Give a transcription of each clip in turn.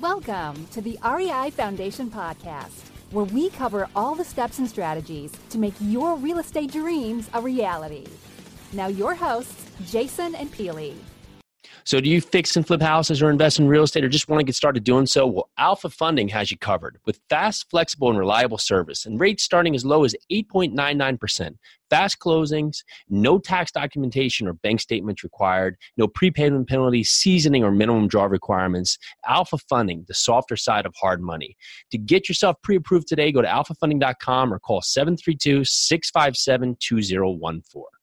Welcome to the REI Foundation Podcast, where we cover all the steps and strategies to make your real estate dreams a reality. Now, your hosts, Jason and Peely. So, do you fix and flip houses or invest in real estate or just want to get started doing so? Well, Alpha Funding has you covered with fast, flexible, and reliable service and rates starting as low as 8.99%. Fast closings, no tax documentation or bank statements required, no prepayment penalties, seasoning, or minimum draw requirements. Alpha Funding, the softer side of hard money. To get yourself pre approved today, go to alphafunding.com or call 732 657 2014.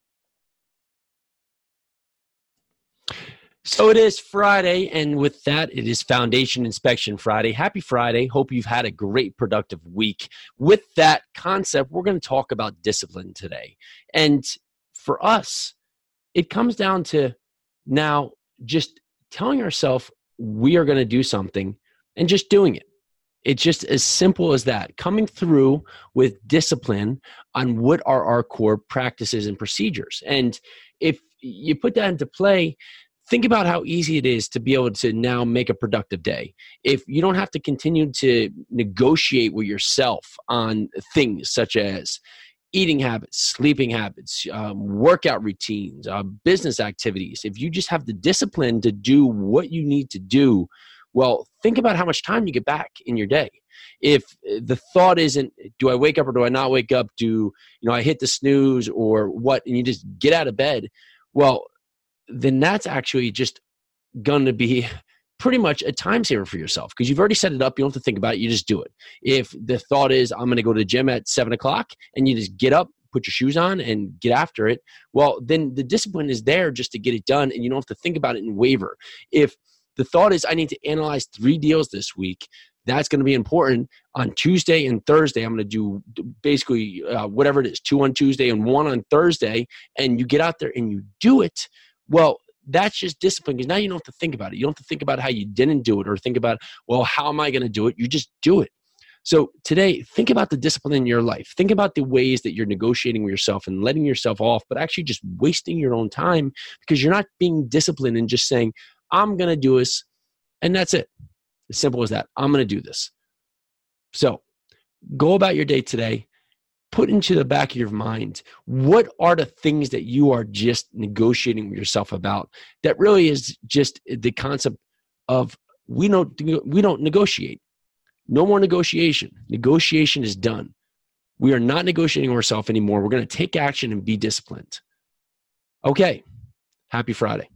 So it is Friday, and with that, it is Foundation Inspection Friday. Happy Friday. Hope you've had a great, productive week. With that concept, we're going to talk about discipline today. And for us, it comes down to now just telling ourselves we are going to do something and just doing it. It's just as simple as that. Coming through with discipline on what are our core practices and procedures. And if you put that into play, think about how easy it is to be able to now make a productive day. If you don't have to continue to negotiate with yourself on things such as eating habits, sleeping habits, um, workout routines, uh, business activities, if you just have the discipline to do what you need to do, well, think about how much time you get back in your day. If the thought isn't, do I wake up or do I not wake up? Do you know I hit the snooze or what? And you just get out of bed. Well, then that's actually just going to be pretty much a time saver for yourself because you've already set it up. You don't have to think about it. You just do it. If the thought is, I'm going to go to the gym at seven o'clock and you just get up, put your shoes on and get after it, well, then the discipline is there just to get it done and you don't have to think about it and waver. If the thought is, I need to analyze three deals this week, that's going to be important on Tuesday and Thursday. I'm going to do basically uh, whatever it is, two on Tuesday and one on Thursday, and you get out there and you do it well, that's just discipline because now you don't have to think about it. You don't have to think about how you didn't do it or think about, well, how am I going to do it? You just do it. So today, think about the discipline in your life. Think about the ways that you're negotiating with yourself and letting yourself off, but actually just wasting your own time because you're not being disciplined and just saying, I'm going to do this. And that's it. As simple as that. I'm going to do this. So go about your day today put into the back of your mind what are the things that you are just negotiating with yourself about that really is just the concept of we don't we don't negotiate. No more negotiation. Negotiation is done. We are not negotiating ourselves anymore. We're going to take action and be disciplined. Okay. Happy friday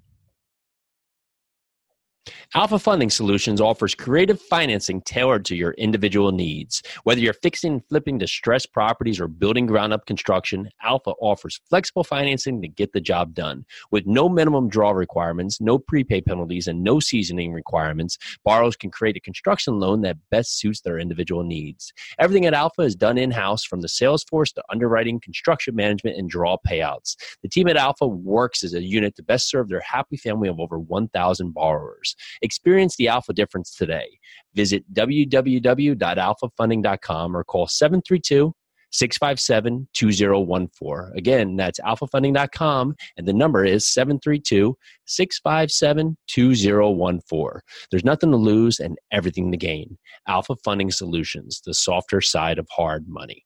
Alpha Funding Solutions offers creative financing tailored to your individual needs. Whether you're fixing and flipping distressed properties or building ground up construction, Alpha offers flexible financing to get the job done. With no minimum draw requirements, no prepay penalties, and no seasoning requirements, borrowers can create a construction loan that best suits their individual needs. Everything at Alpha is done in house from the sales force to underwriting, construction management, and draw payouts. The team at Alpha works as a unit to best serve their happy family of over 1,000 borrowers. Experience the alpha difference today. Visit www.alphafunding.com or call 732 657 2014. Again, that's alphafunding.com and the number is 732 657 2014. There's nothing to lose and everything to gain. Alpha Funding Solutions, the softer side of hard money.